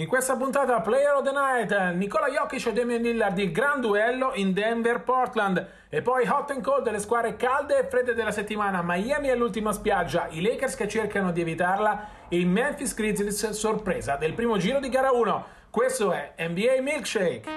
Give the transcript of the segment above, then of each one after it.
In questa puntata Player of the Night, Nicola Jokic e Damian Lillard il gran duello in Denver, Portland e poi hot and cold delle squadre calde e fredde della settimana, Miami è l'ultima spiaggia, i Lakers che cercano di evitarla e i Memphis Grizzlies sorpresa del primo giro di gara 1. Questo è NBA Milkshake.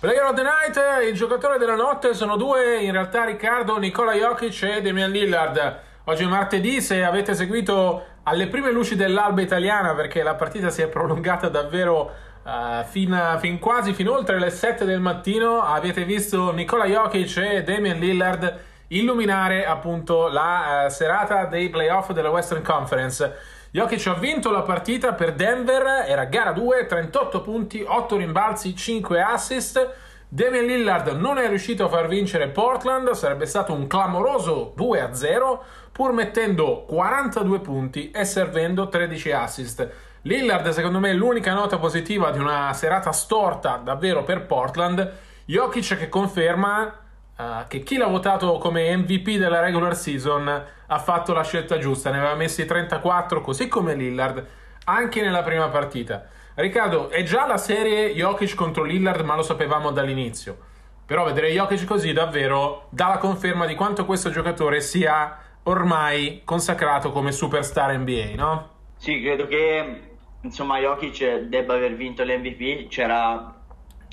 Player of the Night, il giocatore della notte sono due, in realtà Riccardo, Nicola Jokic e Damian Lillard. Oggi è martedì, se avete seguito alle prime luci dell'alba italiana perché la partita si è prolungata davvero uh, fin, fin, quasi fin oltre le 7 del mattino avete visto Nicola Jokic e Damian Lillard illuminare appunto la uh, serata dei playoff della Western Conference. Jokic ha vinto la partita per Denver era gara 2, 38 punti 8 rimbalzi, 5 assist Damian Lillard non è riuscito a far vincere Portland, sarebbe stato un clamoroso 2-0, pur mettendo 42 punti e servendo 13 assist. Lillard, secondo me, è l'unica nota positiva di una serata storta davvero per Portland. Jokic che conferma uh, che chi l'ha votato come MVP della regular season ha fatto la scelta giusta, ne aveva messi 34, così come Lillard, anche nella prima partita. Riccardo, è già la serie Jokic contro Lillard, ma lo sapevamo dall'inizio. Però vedere Jokic così davvero dà la conferma di quanto questo giocatore sia ormai consacrato come superstar NBA, no? Sì, credo che insomma Jokic debba aver vinto l'MVP. C'era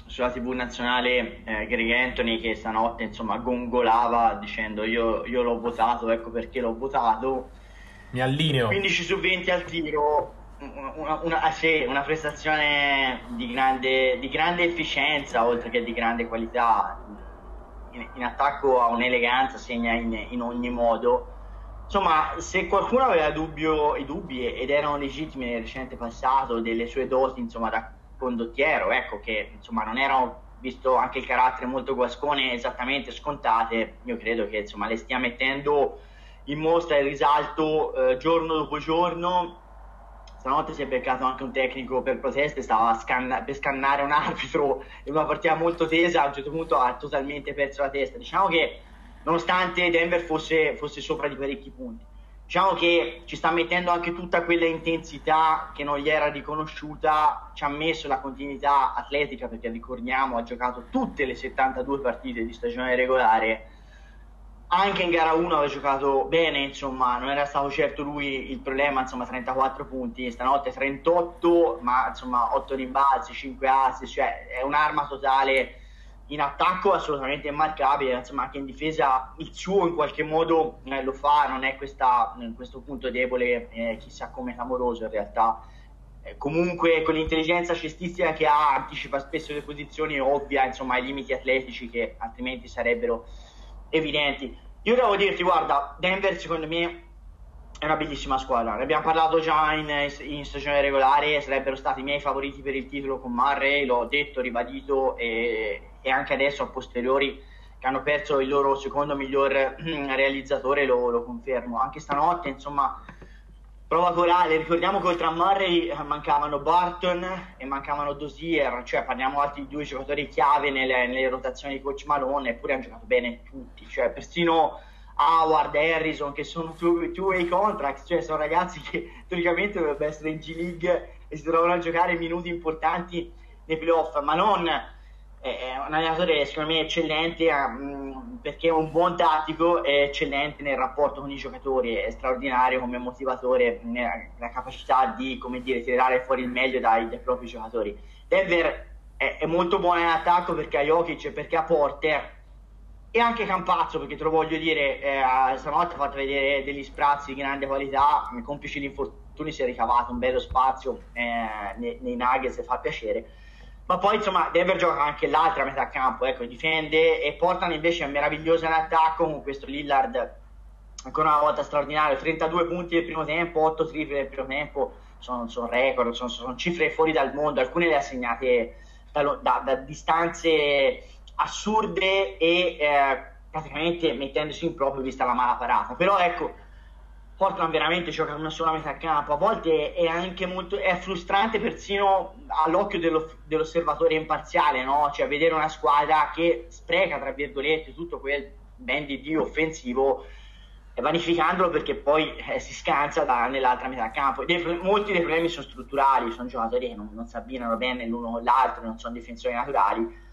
sulla TV nazionale eh, Greg Anthony che stanotte insomma gongolava dicendo io, io l'ho votato, ecco perché l'ho votato. Mi allineo. 15 su 20 al tiro, una, una, ah, sì, una prestazione di grande, di grande, efficienza oltre che di grande qualità. In, in attacco ha un'eleganza, segna in, in, ogni modo. Insomma, se qualcuno aveva dubbio, i dubbi ed erano legittimi nel recente passato delle sue doti insomma, da condottiero, ecco che insomma, non erano, visto anche il carattere molto guascone, esattamente scontate, io credo che insomma, le stia mettendo in mostra e risalto eh, giorno dopo giorno stanotte si è beccato anche un tecnico per proteste, stava scanna- per scannare un arbitro in una partita molto tesa, a un certo punto ha totalmente perso la testa. Diciamo che nonostante Denver fosse, fosse sopra di parecchi punti, diciamo che ci sta mettendo anche tutta quella intensità che non gli era riconosciuta, ci ha messo la continuità atletica perché ricordiamo ha giocato tutte le 72 partite di stagione regolare anche in gara 1 aveva giocato bene, insomma, non era stato certo lui il problema, insomma, 34 punti, stanotte 38, ma insomma 8 rimbalzi, 5 assist, cioè è un'arma totale in attacco assolutamente immarcabile, insomma anche in difesa il suo in qualche modo eh, lo fa, non è questa, questo punto debole eh, chissà come clamoroso in realtà. Eh, comunque con l'intelligenza cestistica che ha anticipa spesso le posizioni ovvia insomma i limiti atletici che altrimenti sarebbero evidenti. Io devo dirti, guarda, Denver secondo me è una bellissima squadra. Ne abbiamo parlato già in, in, stagione regolare, sarebbero stati i miei favoriti per il titolo con Murray, l'ho detto, ribadito e, e anche adesso a posteriori che hanno perso il loro secondo miglior realizzatore, lo, lo confermo. Anche stanotte, insomma, prova corale, ricordiamo che oltre a Murray mancavano Barton e mancavano Dosier, cioè parliamo altri due giocatori chiave nelle, nelle, rotazioni di coach Malone, eppure hanno giocato bene tutti, cioè persino Howard, Harrison, che sono two, way contracts, cioè sono ragazzi che teoricamente dovrebbero essere in G League e si trovano a giocare minuti importanti nei playoff, ma non è un allenatore secondo me eccellente mm, perché è un buon tattico è eccellente nel rapporto con i giocatori è straordinario come motivatore nella capacità di dire, tirare fuori il meglio dai, dai propri giocatori. Denver è, è, molto buona in attacco perché ha Jokic perché ha Porter e anche Campazzo perché te lo voglio dire eh, stanotte ha fatto vedere degli sprazzi di grande qualità complici gli infortuni si è ricavato un bello spazio eh, nei, nei Nuggets e fa piacere ma poi insomma Denver gioca anche l'altra metà campo ecco difende e portano invece meravigliosa in attacco con questo Lillard ancora una volta straordinario 32 punti nel primo tempo 8 triple nel primo tempo sono, sono record sono, sono, cifre fuori dal mondo alcune le ha segnate da, da, da distanze assurde e eh, praticamente mettendosi in proprio vista la mala parata. Però ecco, Portland veramente gioca una sola metà campo, a volte è anche molto è frustrante persino all'occhio dello, dell'osservatore imparziale, no? Cioè vedere una squadra che spreca, tra virgolette, tutto quel ben di Dio offensivo vanificandolo perché poi eh, si scansa da, nell'altra metà campo. Dei, molti dei problemi sono strutturali, sono giocatori che non, non si abbinano bene l'uno con l'altro, non sono difensori naturali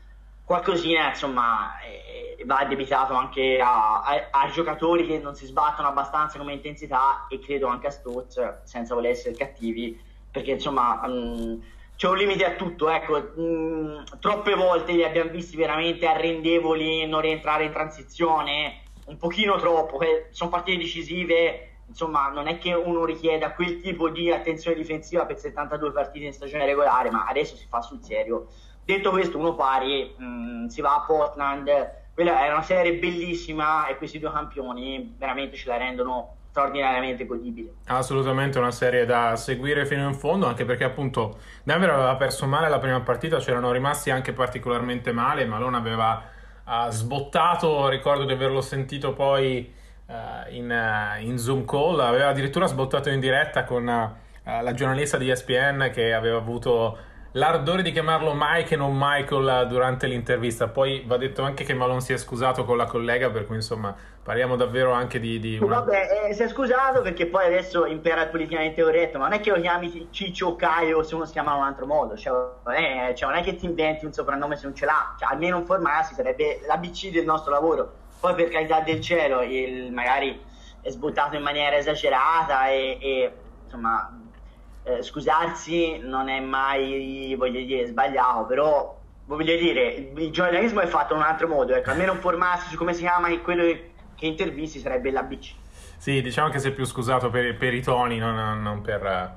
qualcosina insomma eh, va addebitato anche a, a, a, giocatori che non si sbattono abbastanza come intensità e credo anche a Stotz senza voler essere cattivi perché insomma mh, mm, c'è un limite a tutto ecco. Mh, mm, troppe volte li abbiamo visti veramente arrendevoli non rientrare in transizione un pochino troppo eh, sono partite decisive insomma non è che uno richieda quel tipo di attenzione difensiva per 72 partite in stagione regolare ma adesso si fa sul serio Detto questo, uno pari, mh, mm, si va a Portland, quella era una serie bellissima e questi due campioni veramente ce la rendono straordinariamente godibile. Assolutamente una serie da seguire fino in fondo, anche perché appunto Denver aveva perso male la prima partita, c'erano rimasti anche particolarmente male, Malone aveva uh, sbottato, ricordo di averlo sentito poi uh, in, uh, in, Zoom call, aveva addirittura sbottato in diretta con la giornalista di ESPN che aveva avuto l'ardore di chiamarlo Mike e non Michael durante l'intervista. Poi va detto anche che Malone si è scusato con la collega, per cui insomma parliamo davvero anche di. di una... Vabbè, eh, si è scusato perché poi adesso impera politicamente corretto, ma non è che lo chiami Ciccio Caio se uno si chiama in un altro modo, cioè, eh, cioè, non è che ti inventi un soprannome se non ce l'ha, cioè, almeno informarsi sarebbe l'ABC del nostro lavoro. Poi per carità del cielo, il, magari è sbuttato in maniera esagerata e, e insomma eh, scusarsi non è mai, voglio dire, sbagliato, però voglio dire, il giornalismo è fatto in un altro modo, ecco, almeno informarsi su come si chiama e quello che intervisti sarebbe l'ABC. Sì, diciamo che sei più scusato per, per i toni, non, non per...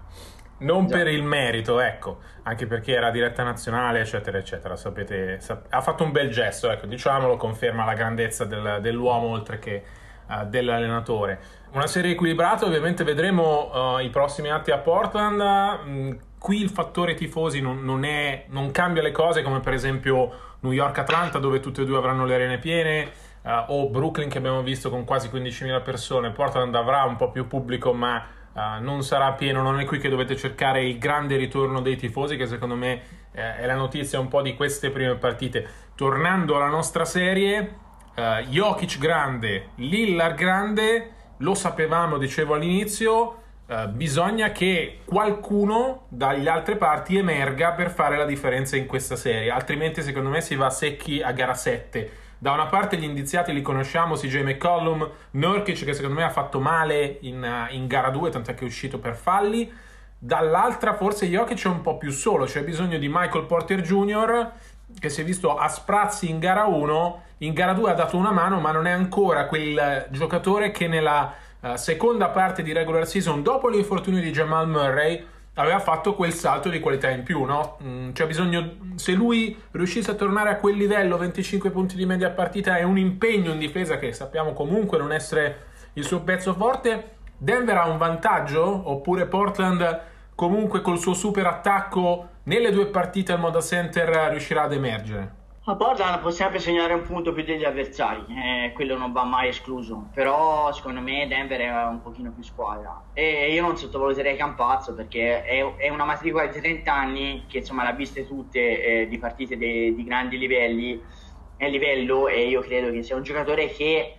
Non per il merito, ecco, anche perché era diretta nazionale, eccetera, eccetera. Sapete, sap- ha fatto un bel gesto, ecco, diciamolo, conferma la grandezza del, dell'uomo oltre che uh, dell'allenatore. Una serie equilibrata, ovviamente vedremo uh, i prossimi atti a Portland. Mm, qui il fattore tifosi non, non, è, non, cambia le cose, come per esempio New York-Atlanta, dove tutte e due avranno le arene piene, uh, o Brooklyn, che abbiamo visto con quasi 15.000 persone. Portland avrà un po' più pubblico, ma uh, non sarà pieno. Non è qui che dovete cercare il grande ritorno dei tifosi, che secondo me eh, è la notizia un po' di queste prime partite. Tornando alla nostra serie, uh, Jokic grande, Lillard grande lo sapevamo, dicevo all'inizio, eh, bisogna che qualcuno dalle altre parti emerga per fare la differenza in questa serie, altrimenti secondo me si va secchi a gara 7. Da una parte gli indiziati li conosciamo, CJ McCollum, Nurkic che secondo me ha fatto male in, uh, in gara 2, tant'è che è uscito per falli. Dall'altra forse Jokic è un po' più solo, c'è bisogno di Michael Porter Jr. che si è visto a sprazzi in gara 1 in gara 2 ha dato una mano, ma non è ancora quel giocatore che nella uh, seconda parte di regular season, dopo l'infortunio di Jamal Murray, aveva fatto quel salto di qualità in più, no? Mm, c'è bisogno, se lui riuscisse a tornare a quel livello, 25 punti di media partita e un impegno in difesa che sappiamo comunque non essere il suo pezzo forte, Denver ha un vantaggio oppure Portland comunque col suo super attacco nelle due partite al Moda Center riuscirà ad emergere? A Portland può sempre segnare un punto più degli avversari, eh, quello non va mai escluso, però secondo me Denver è un pochino più squadra. E io non sottovaluterei Campazzo perché è, è una matricola di 30 anni che insomma l'ha viste tutte eh, di partite de, di grandi livelli, è livello e io credo che sia un giocatore che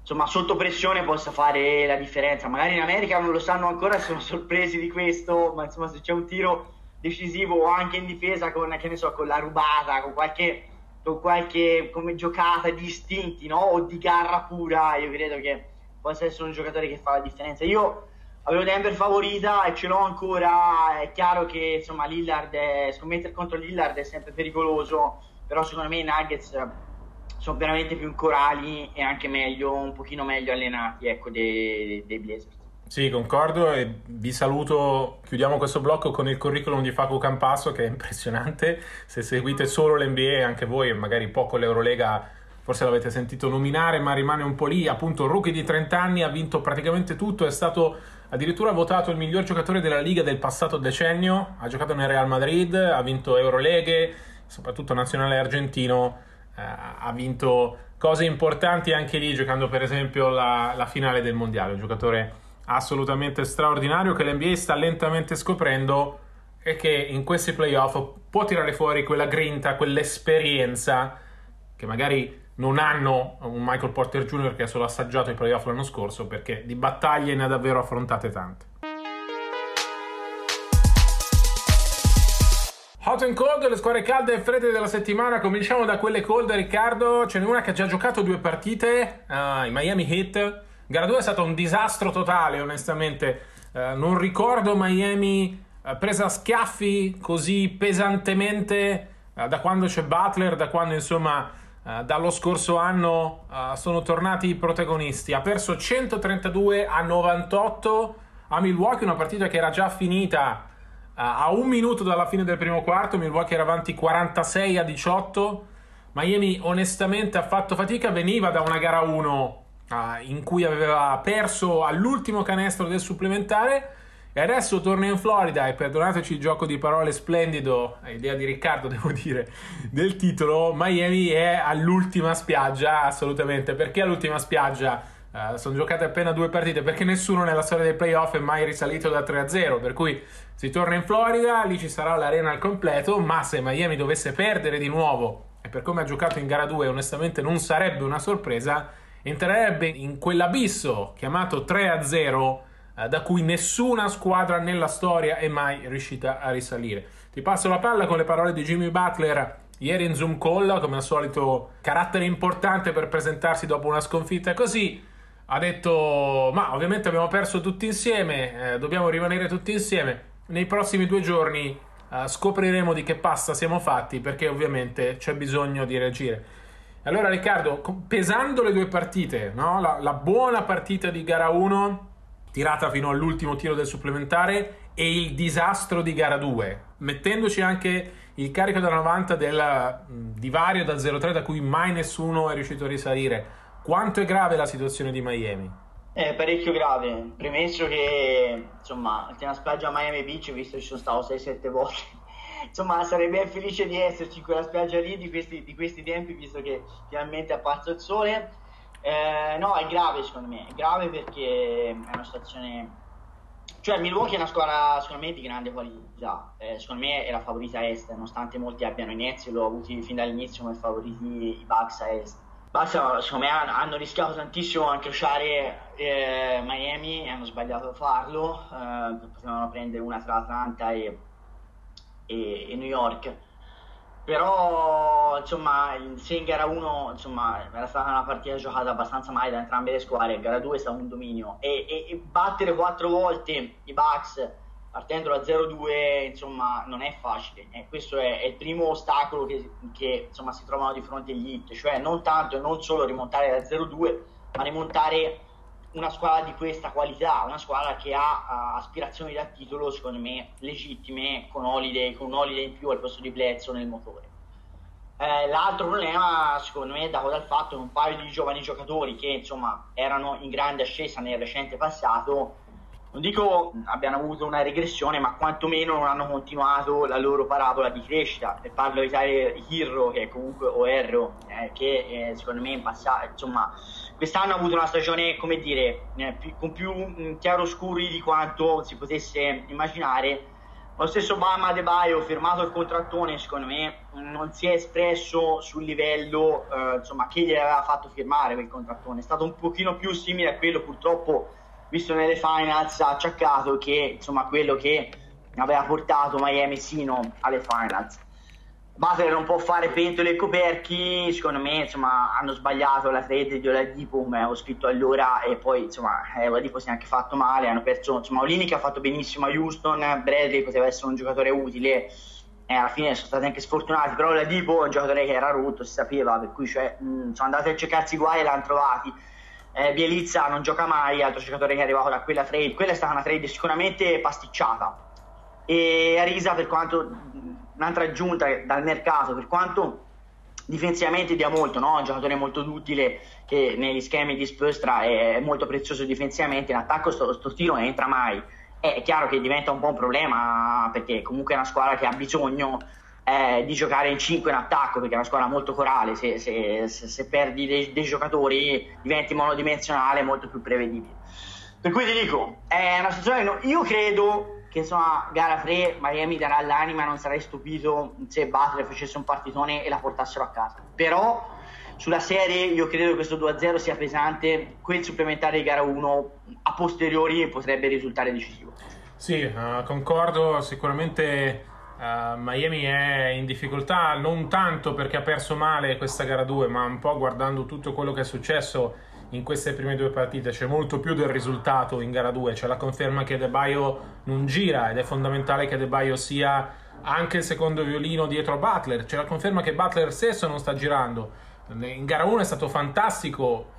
insomma sotto pressione possa fare la differenza, magari in America non lo sanno ancora, sono sorpresi di questo, ma insomma se c'è un tiro decisivo anche in difesa con, che ne so, con la rubata, con qualche con qualche come giocata di istinti no? o di garra pura, io credo che possa essere un giocatore che fa la differenza. Io avevo Denver favorita e ce l'ho ancora, è chiaro che insomma Lillard è, scommettere contro Lillard è sempre pericoloso, però secondo me i Nuggets sono veramente più corali e anche meglio, un pochino meglio allenati ecco, dei, dei Blazers. Sì, concordo e vi saluto. Chiudiamo questo blocco con il curriculum di Facu Campasso che è impressionante. Se seguite solo l'NBA, anche voi, magari poco l'Eurolega, forse l'avete sentito nominare, ma rimane un po' lì. Appunto, rookie di 30 anni, ha vinto praticamente tutto, è stato addirittura votato il miglior giocatore della Liga del passato decennio. Ha giocato nel Real Madrid, ha vinto Euroleghe, soprattutto nazionale argentino. Eh, ha vinto cose importanti anche lì, giocando per esempio la, la finale del mondiale. Un giocatore assolutamente straordinario che l'NBA sta lentamente scoprendo e che in questi playoff può tirare fuori quella grinta, quell'esperienza che magari non hanno un Michael Porter Jr. che ha solo assaggiato i playoff l'anno scorso perché di battaglie ne ha davvero affrontate tante. Hot and cold, le squadre calde e fredde della settimana. Cominciamo da quelle cold, Riccardo. Ce n'è una che ha già giocato due partite, uh, i Miami Heat Gara 2 è stato un disastro totale, onestamente. Eh, non ricordo Miami eh, presa a schiaffi così pesantemente eh, da quando c'è Butler, da quando insomma eh, dallo scorso anno eh, sono tornati i protagonisti. Ha perso 132 a 98 a Milwaukee, una partita che era già finita eh, a un minuto dalla fine del primo quarto. Milwaukee era avanti 46 a 18. Miami onestamente ha fatto fatica, veniva da una gara 1 uh, in cui aveva perso all'ultimo canestro del supplementare e adesso torna in Florida. E perdonateci il gioco di parole splendido, idea di Riccardo devo dire, del titolo, Miami è all'ultima spiaggia assolutamente, perché all'ultima spiaggia? Uh, sono giocate appena due partite perché nessuno nella storia dei playoff è mai risalito da 3-0 per cui si torna in Florida lì ci sarà l'arena al completo ma se Miami dovesse perdere di nuovo e per come ha giocato in gara 2 onestamente non sarebbe una sorpresa entrerebbe in quell'abisso chiamato 3-0 eh, da cui nessuna squadra nella storia è mai riuscita a risalire. Ti passo la palla con le parole di Jimmy Butler ieri in Zoom Call, come al solito carattere importante per presentarsi dopo una sconfitta così. Ha detto, ma ovviamente abbiamo perso tutti insieme, eh, dobbiamo rimanere tutti insieme. Nei prossimi due giorni eh, scopriremo di che pasta siamo fatti perché ovviamente c'è bisogno di reagire. Allora Riccardo, pesando le due partite, no? la, la, buona partita di gara 1 tirata fino all'ultimo tiro del supplementare e il disastro di gara 2, mettendoci anche il carico da 90 del divario da 0-3 da cui mai nessuno è riuscito a risalire, quanto è grave la situazione di Miami? È parecchio grave, premesso che insomma, l'ultima spiaggia Miami Beach, visto che ci sono stato 6-7 volte, insomma sarei ben felice di esserci in quella spiaggia lì di questi, di questi tempi visto che finalmente è apparso il sole. Eh, no è grave secondo me. È grave perché è una situazione cioè Milwaukee è una squadra secondo me di grande qualità. Eh, secondo me è la favorita a est nonostante molti abbiano i Nets l'ho avuti fin dall'inizio come favoriti i Bucks a est. Basta, secondo me hanno rischiato tantissimo a incrociare eh, Miami e hanno sbagliato a farlo eh, potevano prendere una tra Atlanta e e, e New York. Però insomma se in gara 1 insomma era stata una partita giocata abbastanza male da entrambe le squadre in gara 2 è stato un dominio. E, e, e battere quattro volte i Bucks partendo da 0-2 insomma non è facile. E questo è, è il primo ostacolo che, che, insomma si trovano di fronte agli hit cioè non tanto e non solo rimontare da 0-2 ma rimontare una squadra di questa qualità, una squadra che ha uh, aspirazioni da titolo, secondo me, legittime, con Holiday, con Holiday in più al posto di Bledsoe nel motore. Eh, l'altro problema, secondo me, è dato dal fatto che un paio di giovani giocatori che, insomma, erano in grande ascesa nel recente passato, non dico abbiano avuto una regressione, ma quantomeno non hanno continuato la loro parabola di crescita. E parlo di Tyler Hirro, che comunque OR, eh, che eh, secondo me in passato, insomma, quest'anno ha avuto una stagione, come dire, eh, con più mm, chiaroscuri di quanto si potesse immaginare. Lo stesso Bama De Baio, firmato il contrattone, secondo me non si è espresso sul livello eh, insomma, che gli aveva fatto firmare quel contrattone. È stato un pochino più simile a quello, purtroppo, visto nelle finals, acciaccato che insomma, quello che aveva portato Miami sino alle finals. Butler non può fare pentole e coperchi, secondo me insomma, hanno sbagliato la trade di Oladipo come avevo scritto allora e poi insomma eh, Oladipo si è anche fatto male, hanno perso insomma Olini che ha fatto benissimo a Houston, Bradley poteva essere un giocatore utile e alla fine sono stati anche sfortunati, però la Dipo è un giocatore che era rotto, si sapeva, per cui cioè, mh, sono andati a cercarsi guai e l'hanno trovati. Eh, Bielizza non gioca mai, altro giocatore che è arrivato da quella trade, quella è stata una trade sicuramente pasticciata. E Arisa, per quanto un'altra aggiunta dal mercato, per quanto difensivamente dia molto, no? un giocatore molto utile che negli schemi di Spöstra è molto prezioso difensivamente, in attacco sto, sto tiro non entra mai. È chiaro che diventa un po' un problema perché comunque è una squadra che ha bisogno eh, di giocare in 5 in attacco perché è una squadra molto corale, se, se, se, se perdi dei, dei, giocatori diventi monodimensionale molto più prevedibile. Per cui ti dico, è una situazione, io credo che insomma gara 3 Miami darà l'anima non sarei stupito se Butler facesse un partitone e la portassero a casa. Però sulla serie io credo che questo 2-0 sia pesante. Quel supplementare di gara 1 a posteriori potrebbe risultare decisivo. Sì uh, concordo. Sicuramente uh, Miami è in difficoltà non tanto perché ha perso male questa gara 2 ma un po' guardando tutto quello che è successo in queste prime due partite, c'è molto più del risultato in gara 2, c'è la conferma che De Baio non gira ed è fondamentale che De Baio sia anche il secondo violino dietro Butler, c'è la conferma che Butler stesso non sta girando. In gara 1 è stato fantastico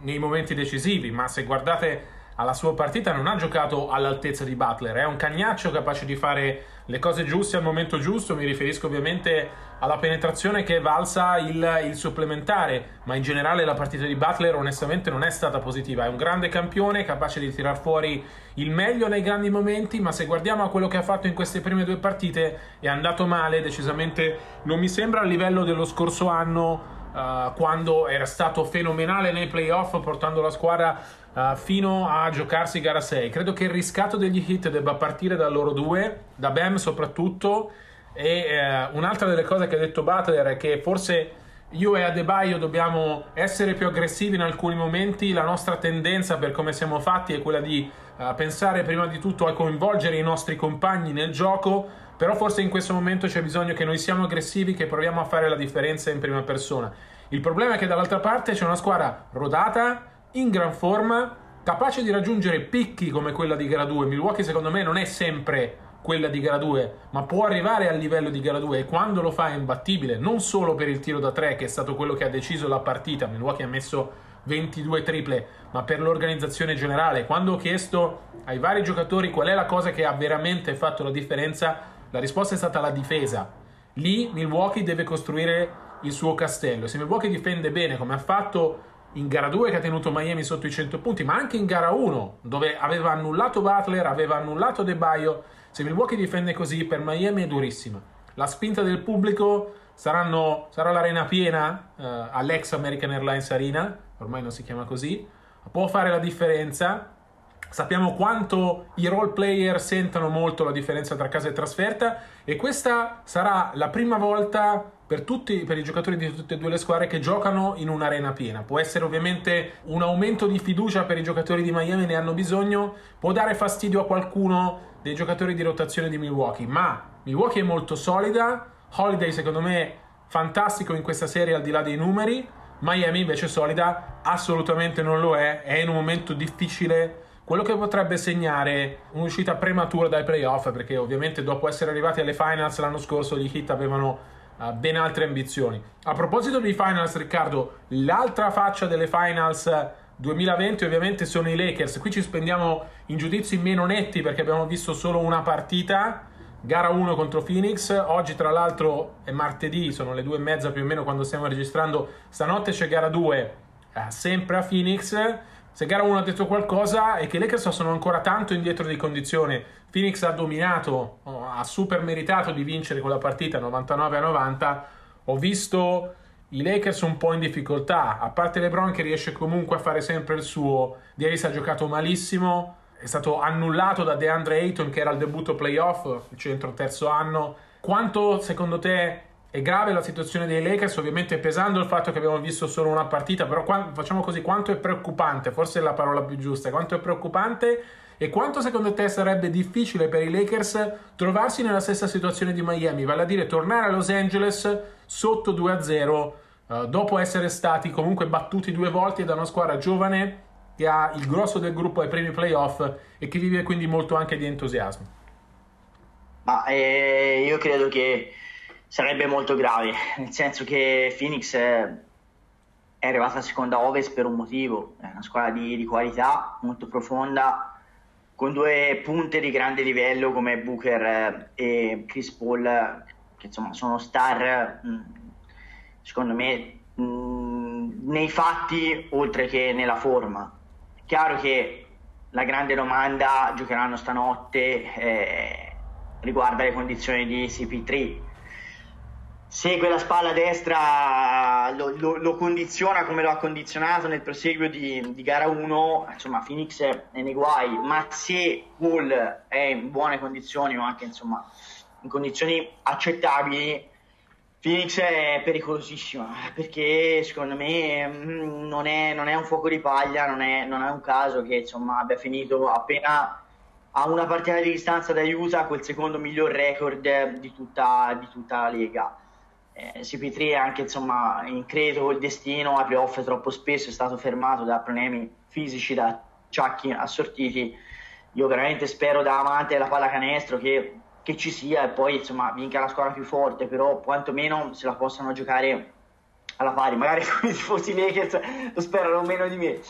nei momenti decisivi, ma se guardate alla sua partita non ha giocato all'altezza di Butler, è un cagnaccio capace di fare le cose giuste al momento giusto, mi riferisco ovviamente alla penetrazione che è valsa il, il, supplementare, ma in generale la partita di Butler onestamente non è stata positiva, è un grande campione capace di tirar fuori il meglio nei grandi momenti, ma se guardiamo a quello che ha fatto in queste prime due partite è andato male, decisamente non mi sembra a livello dello scorso anno uh, quando era stato fenomenale nei playoff portando la squadra uh, fino a giocarsi gara 6. Credo che il riscatto degli hit debba partire da loro due, da Bam soprattutto. E uh, un'altra delle cose che ha detto Butler è che forse io e Adebayo dobbiamo essere più aggressivi in alcuni momenti. La nostra tendenza, per come siamo fatti, è quella di uh, pensare prima di tutto a coinvolgere i nostri compagni nel gioco. Però forse in questo momento c'è bisogno che noi siamo aggressivi, che proviamo a fare la differenza in prima persona. Il problema è che dall'altra parte c'è una squadra rodata, in gran forma, capace di raggiungere picchi come quella di gara 2. Milwaukee secondo me non è sempre quella di gara 2, ma può arrivare al livello di gara 2 e quando lo fa è imbattibile, non solo per il tiro da 3 che è stato quello che ha deciso la partita, Milwaukee ha messo 22 triple, ma per l'organizzazione generale. Quando ho chiesto ai vari giocatori qual è la cosa che ha veramente fatto la differenza, la risposta è stata la difesa. Lì Milwaukee deve costruire il suo castello. Se Milwaukee difende bene come ha fatto in gara 2 che ha tenuto Miami sotto i 100 punti, ma anche in gara 1 dove aveva annullato Butler, aveva annullato De Baio. Se Milwaukee difende così per Miami è durissima. La spinta del pubblico saranno, sarà l'arena piena uh, all'ex American Airlines Arena, ormai non si chiama così, può fare la differenza. Sappiamo quanto i role player sentono molto la differenza tra casa e trasferta e questa sarà la prima volta per, tutti, per i giocatori di tutte e due le squadre che giocano in un'arena piena. Può essere ovviamente un aumento di fiducia per i giocatori di Miami, ne hanno bisogno, può dare fastidio a qualcuno dei giocatori di rotazione di Milwaukee, ma Milwaukee è molto solida, Holiday secondo me fantastico in questa serie al di là dei numeri, Miami invece solida. Assolutamente non lo è, è in un momento difficile. Quello che potrebbe segnare un'uscita prematura dai playoff, perché ovviamente dopo essere arrivati alle finals l'anno scorso gli Heat avevano uh, ben altre ambizioni. A proposito dei finals, Riccardo, l'altra faccia delle finals 2020 ovviamente sono i Lakers. Qui ci spendiamo in giudizi meno netti perché abbiamo visto solo una partita. Gara 1 contro Phoenix, oggi tra l'altro è martedì, sono le due e mezza più o meno quando stiamo registrando, stanotte c'è gara 2 eh, sempre a Phoenix, se gara 1 ha detto qualcosa è che i Lakers sono ancora tanto indietro di condizione. Phoenix ha dominato, ha super meritato di vincere quella partita 99 a 90. Ho visto i Lakers un po' in difficoltà, a parte LeBron che riesce comunque a fare sempre il suo. Davis ha giocato malissimo, è stato annullato da DeAndre Ayton che era al debutto playoff, il centro terzo anno. Quanto secondo te è grave la situazione dei Lakers, ovviamente pesando il fatto che abbiamo visto solo una partita, però quando, facciamo così, quanto è preoccupante, forse è la parola più giusta, quanto è preoccupante e quanto secondo te sarebbe difficile per i Lakers trovarsi nella stessa situazione di Miami, vale a dire tornare a Los Angeles sotto 2-0 eh, dopo essere stati comunque battuti due volte da una squadra giovane che ha il grosso del gruppo ai primi playoff e che vive quindi molto anche di entusiasmo. Ma eh, io credo che sarebbe molto grave, nel senso che Phoenix è, è arrivata a seconda ovest per un motivo, è una squadra di, di, qualità molto profonda, con due punte di grande livello come Booker eh, e Chris Paul, che insomma sono star, mh, secondo me, mh, nei fatti oltre che nella forma. È chiaro che la grande domanda giocheranno stanotte eh, riguarda le condizioni di CP3 se quella spalla destra lo, lo, lo, condiziona come lo ha condizionato nel proseguio di, di, gara 1, insomma Phoenix è nei guai, ma se Paul è in buone condizioni o anche insomma in condizioni accettabili, Phoenix è pericolosissima perché secondo me mm, non è, non è un fuoco di paglia, non è, non è un caso che insomma abbia finito appena a una partita di distanza da Utah quel secondo miglior record di tutta, di tutta la Lega eh, CP3 anche insomma in credo col destino ai playoff troppo spesso è stato fermato da problemi fisici da ciacchi assortiti. Io veramente spero da amante della pallacanestro che, che ci sia e poi insomma vinca la squadra più forte però quantomeno se la possano giocare alla pari. Magari come i tifosi Lakers lo sperano meno di me.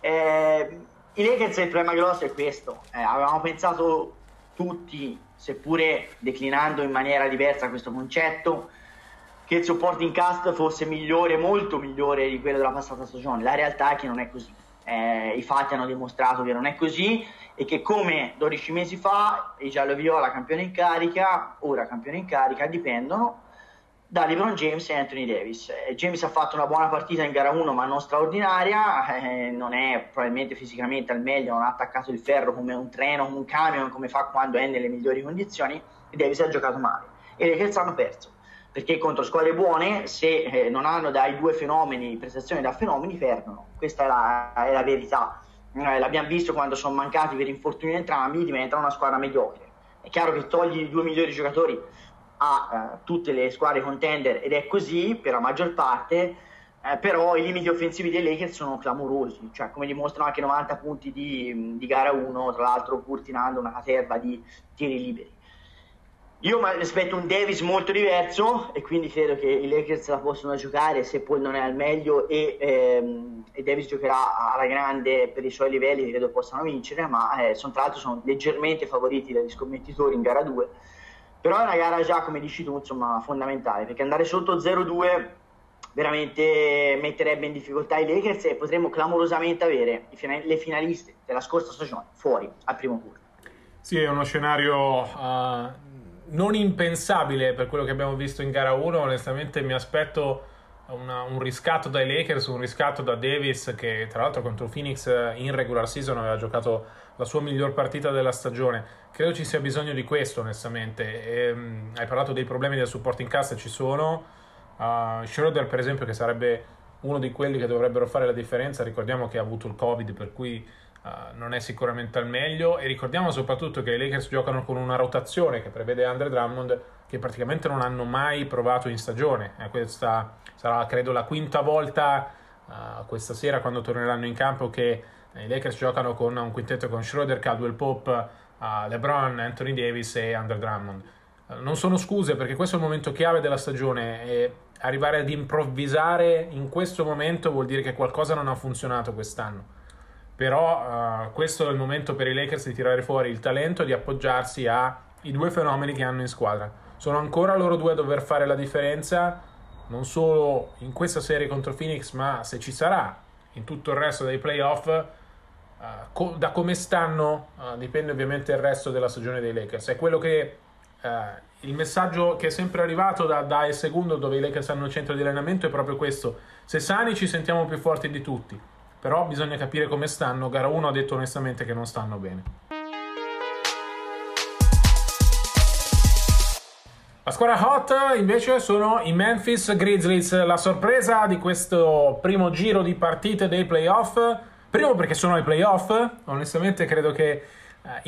Eh, i Lakers il problema grosso è questo. Eh, avevamo pensato tutti seppure declinando in maniera diversa questo concetto che il supporting cast fosse migliore, molto migliore di quello della passata stagione. La realtà è che non è così. Eh, I fatti hanno dimostrato che non è così e che come 12 mesi fa i giallo-viola campione in carica, ora campione in carica, dipendono da LeBron James e Anthony Davis. Eh, James ha fatto una buona partita in gara 1 ma non straordinaria, eh, non è probabilmente fisicamente al meglio, non ha attaccato il ferro come un treno, come un camion, come fa quando è nelle migliori condizioni e Davis ha giocato male e le Lakers hanno perso perché contro squadre buone se eh, non hanno dai due fenomeni prestazioni da fenomeni perdono. Questa è la, è la verità. Eh, l'abbiamo visto quando sono mancati per infortuni entrambi diventano una squadra mediocre. È chiaro che togli i due migliori giocatori a eh, tutte le squadre contender ed è così per la maggior parte eh, però i limiti offensivi dei Lakers sono clamorosi. Cioè come dimostrano anche 90 punti di, di gara 1 tra l'altro pur tirando una caterva di tiri liberi io mi aspetto un Davis molto diverso e quindi credo che i Lakers la possono giocare se poi non è al meglio e, ehm, e Davis giocherà alla grande per i suoi livelli, credo possano vincere, ma eh, sono, tra l'altro sono leggermente favoriti dagli scommettitori in gara 2. Però è una gara già, come dici tu, insomma, fondamentale, perché andare sotto 0-2 veramente metterebbe in difficoltà i Lakers e potremmo clamorosamente avere le finaliste della scorsa stagione fuori al primo turno. Sì, è uno scenario uh, non impensabile per quello che abbiamo visto in gara 1. Onestamente mi aspetto una, un riscatto dai Lakers, un riscatto da Davis che tra l'altro contro Phoenix in regular season aveva giocato la sua miglior partita della stagione. Credo ci sia bisogno di questo onestamente. E, um, hai parlato dei problemi del supporting cast, ci sono. Uh, Schroeder per esempio che sarebbe uno di quelli che dovrebbero fare la differenza, ricordiamo che ha avuto il Covid per cui Uh, non è sicuramente al meglio e ricordiamo soprattutto che i Lakers giocano con una rotazione che prevede Andre Drummond che praticamente non hanno mai provato in stagione. Eh, questa sarà credo la quinta volta uh, questa sera quando torneranno in campo che eh, i Lakers giocano con un quintetto con Schroeder, Caldwell Pope, uh, LeBron, Anthony Davis e Andre Drummond. Non sono scuse perché questo è il momento chiave della stagione e arrivare ad improvvisare in questo momento vuol dire che qualcosa non ha funzionato quest'anno però uh, questo è il momento per i Lakers di tirare fuori il talento e di appoggiarsi ai due fenomeni che hanno in squadra. Sono ancora loro due a dover fare la differenza, non solo in questa serie contro Phoenix, ma se ci sarà in tutto il resto dei playoff. Uh, co- da come stanno uh, dipende ovviamente il resto della stagione dei Lakers. È quello che il messaggio che è sempre arrivato da, da El Segundo, dove i Lakers hanno il centro di allenamento, è proprio questo: se sani ci sentiamo più forti di tutti però bisogna capire come stanno. Gara 1 ha detto onestamente che non stanno bene. La squadra hot invece sono i Memphis Grizzlies, la sorpresa di questo primo giro di partite dei playoff. Primo perché sono ai playoff, onestamente credo che eh,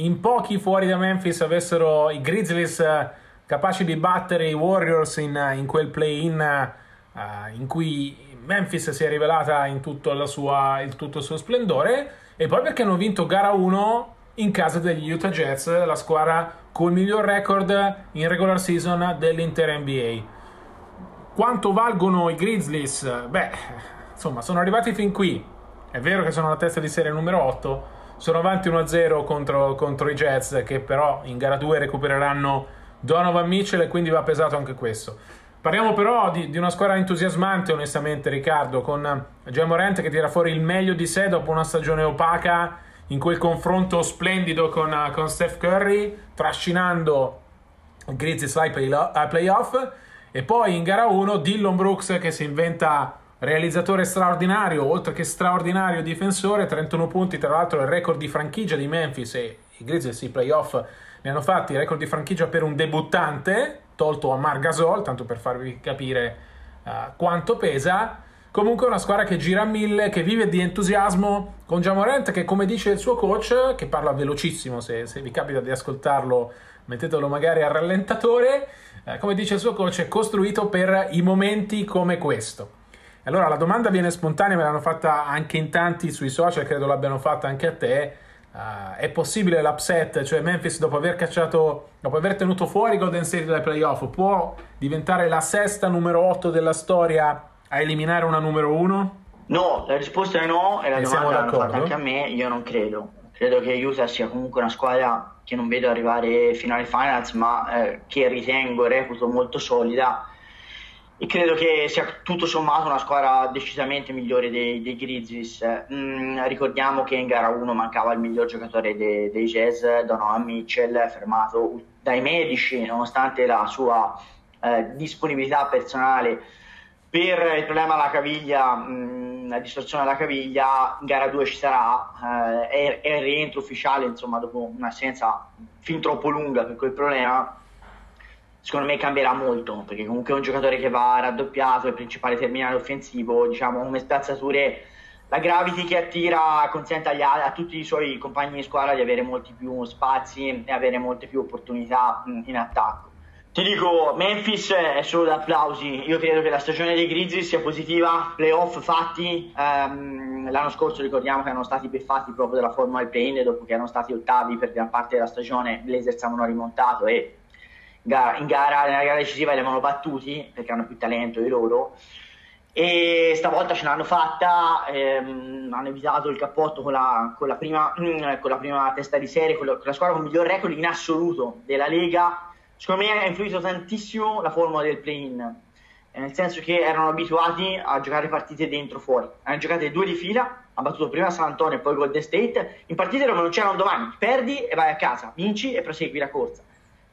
in pochi fuori da Memphis avessero i Grizzlies eh, capaci di battere i Warriors in, in quel play-in uh, in cui Memphis si è rivelata in tutto, sua, in tutto, il suo splendore e poi perché hanno vinto gara 1 in casa degli Utah Jazz, la squadra con il miglior record in regular season dell'intera NBA. Quanto valgono i Grizzlies? Beh, insomma, sono arrivati fin qui. È vero che sono la testa di serie numero 8, sono avanti 1-0 contro, contro i Jets che però in gara 2 recupereranno Donovan Mitchell e quindi va pesato anche questo. Parliamo però di, di, una squadra entusiasmante, onestamente, Riccardo, con Morant che tira fuori il meglio di sé dopo una stagione opaca in quel confronto splendido con, con Steph Curry, trascinando Grizzlies ai playoff. E poi in gara 1 Dillon Brooks che si inventa realizzatore straordinario, oltre che straordinario difensore, 31 punti, tra l'altro il record di franchigia di Memphis e i Grizzlies i playoff ne hanno fatti, il record di franchigia per un debuttante, tolto a Margasol, tanto per farvi capire uh, quanto pesa. Comunque una squadra che gira a mille, che vive di entusiasmo con Jamorant che come dice il suo coach, che parla velocissimo, se, se vi capita di ascoltarlo mettetelo magari al rallentatore, eh, come dice il suo coach è costruito per i momenti come questo. Allora la domanda viene spontanea, me l'hanno fatta anche in tanti sui social, credo l'abbiano fatta anche a te. Uh, è possibile l'upset, cioè Memphis dopo aver cacciato, dopo aver tenuto fuori Golden State dai playoff, può diventare la sesta numero 8 della storia a eliminare una numero 1? No, la risposta è no e la e domanda l'hanno fatta anche a me, io non credo. Credo che Utah sia comunque una squadra che non vedo arrivare fino alle finals, ma eh, che ritengo e reputo molto solida e credo che sia tutto sommato una squadra decisamente migliore dei, dei Grizzlies. Mm, ricordiamo che in gara 1 mancava il miglior giocatore dei, dei Jazz, Donovan Mitchell, fermato dai medici nonostante la sua eh, disponibilità personale per il problema alla caviglia, mh, mm, la distorsione alla caviglia, in gara 2 ci sarà, eh, è, è il rientro ufficiale insomma dopo un'assenza fin troppo lunga per quel problema secondo me cambierà molto perché comunque è un giocatore che va raddoppiato, è il principale terminale offensivo, diciamo come spazzature la gravity che attira consente agli, a tutti i suoi compagni di squadra di avere molti più spazi e avere molte più opportunità in attacco. Ti dico, Memphis è solo da applausi. Io credo che la stagione dei Grizzlies sia positiva. Playoff fatti. Um, l'anno scorso ricordiamo che erano stati beffati proprio dalla forma del play-in dopo che erano stati ottavi per gran parte della stagione. I Blazers avevano rimontato e in gara, nella gara decisiva li avevano battuti perché hanno più talento di loro e stavolta ce l'hanno fatta, ehm, hanno evitato il cappotto con la, con la, prima, mm, con la prima, testa di serie, con la, con la, squadra con il miglior record in assoluto della Lega. Secondo me ha influito tantissimo la formula del play-in, eh, nel senso che erano abituati a giocare partite dentro fuori. Hanno giocato due di fila, ha battuto prima San Antonio e poi Golden State, in partite dove non c'erano domani, perdi e vai a casa, vinci e prosegui la corsa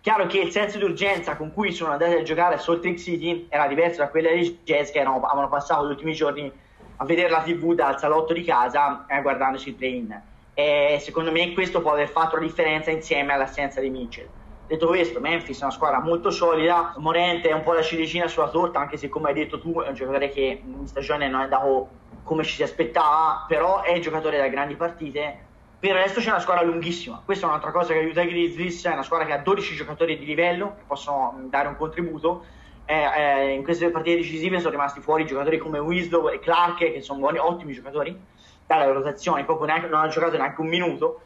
Chiaro che il senso di urgenza con cui sono andati a giocare a Salt Lake City era diverso da quella dei Jazz che erano, avevano passato gli ultimi giorni a vedere la TV dal salotto di casa e guardandosi il play-in. E secondo me questo può aver fatto la differenza insieme all'assenza di Mitchell. Detto questo, Memphis è una squadra molto solida, Morente è un po' la ciliegina sulla torta, anche se come hai detto tu è un giocatore che in stagione non è andato come ci si aspettava, però è giocatore da grandi partite per il resto c'è una squadra lunghissima. Questa è un'altra cosa che aiuta i Grizzlies. È una squadra che ha 12 giocatori di livello che possono dare un contributo. Eh, eh, in queste partite decisive sono rimasti fuori giocatori come Winslow e Clark, che sono buoni, ottimi giocatori dalla rotazione. Proprio neanche, non hanno giocato neanche un minuto.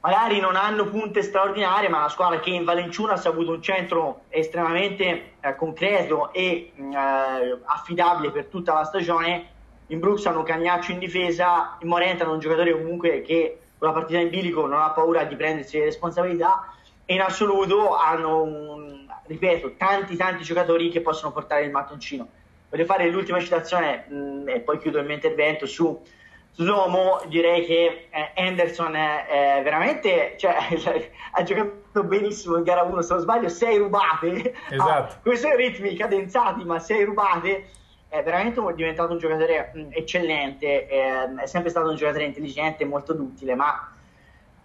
Magari non hanno punte straordinarie, ma una squadra che in Valenciunas ha avuto un centro estremamente eh, concreto e eh, affidabile per tutta la stagione. In Brooks hanno Cagnaccio in difesa, in Morente hanno un giocatore comunque che con la partita in bilico non ha paura di prendersi le responsabilità e in assoluto hanno, un, ripeto, tanti tanti giocatori che possono portare il mattoncino. Voglio fare l'ultima citazione mh, e poi chiudo il mio intervento su Slomo, direi che eh, Anderson è, è veramente cioè, ha giocato benissimo in gara 1, se non sbaglio, 6 rubate, esatto. ah, questi ritmi cadenzati, ma 6 rubate è veramente diventato un giocatore mh, eccellente, è, è, sempre stato un giocatore intelligente molto duttile, ma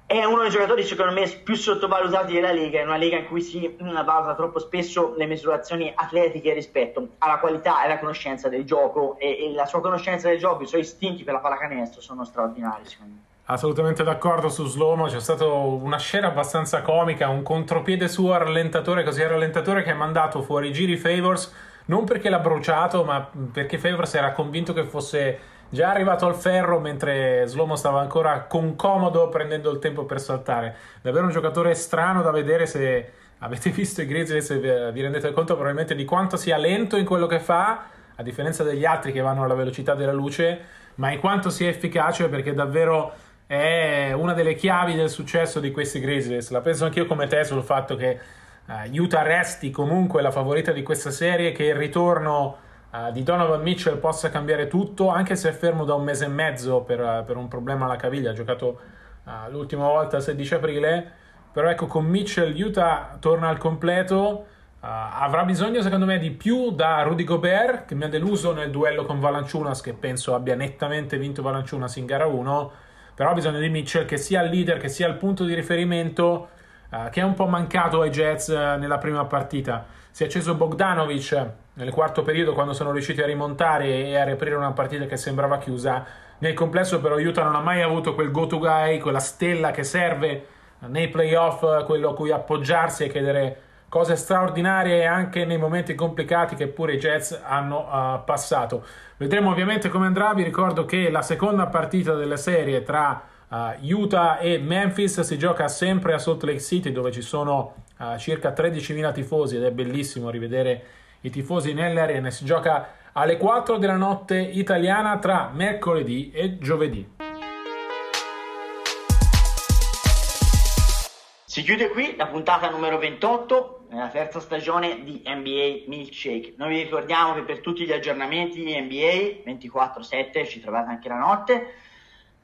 è uno dei giocatori secondo me più sottovalutati della Lega, in una Lega in cui si mh, valuta troppo spesso le misurazioni atletiche rispetto alla qualità e alla conoscenza del gioco e, e la sua conoscenza del gioco, i suoi istinti per la pallacanestro sono straordinari secondo me. Assolutamente d'accordo su Slomo, c'è stata una scena abbastanza comica, un contropiede suo al rallentatore, così al rallentatore che ha mandato fuori giri Favors non perché l'ha bruciato, ma perché Favors era convinto che fosse già arrivato al ferro mentre Slomo stava ancora con comodo prendendo il tempo per saltare. Davvero un giocatore strano da vedere se avete visto i Grizzlies vi rendete conto probabilmente di quanto sia lento in quello che fa, a differenza degli altri che vanno alla velocità della luce, ma in quanto sia efficace perché davvero è una delle chiavi del successo di questi Grizzlies. La penso anch'io come te sul fatto che uh, Utah resti comunque la favorita di questa serie, che il ritorno uh, di Donovan Mitchell possa cambiare tutto, anche se è fermo da un mese e mezzo per, uh, per un problema alla caviglia, ha giocato l'ultima volta il 16 aprile, però ecco con Mitchell Utah torna al completo. Uh, avrà bisogno secondo me di più da Rudy Gobert che mi ha deluso nel duello con Valanciunas che penso abbia nettamente vinto Valanciunas in gara 1 però ha bisogno di Mitchell che sia il leader che sia il punto di riferimento uh, che è un po' mancato ai Jets uh, nella prima partita si è acceso Bogdanovic nel quarto periodo quando sono riusciti a rimontare e a riaprire una partita che sembrava chiusa nel complesso però Utah non ha mai avuto quel go to guy quella stella che serve nei playoff quello a cui appoggiarsi e chiedere cose straordinarie anche nei momenti complicati che pure i Jets hanno uh, passato. Vedremo ovviamente come andrà. Vi ricordo che la seconda partita della serie tra uh, Utah e Memphis si gioca sempre a Salt Lake City, dove ci sono uh, circa 13.000 tifosi ed è bellissimo rivedere i tifosi nelle arene. Si gioca alle 4 della notte italiana tra mercoledì e giovedì. Si chiude qui la puntata numero 28 nella terza stagione di NBA Milkshake. Noi vi ricordiamo che per tutti gli aggiornamenti NBA 24-7 ci trovate anche la notte.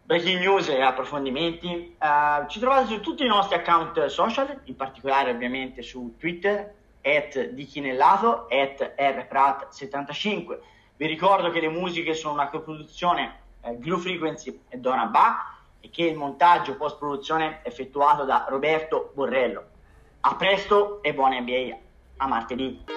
Breaking news e approfondimenti uh, ci trovate su tutti i nostri account social, in particolare ovviamente su Twitter, at dichinellato, at rprat75. Vi ricordo che le musiche sono una coproduzione eh, Glue Frequency e Donna Ba e che il montaggio post produzione è effettuato da Roberto Borrello. A presto e buona NBA. A martedì.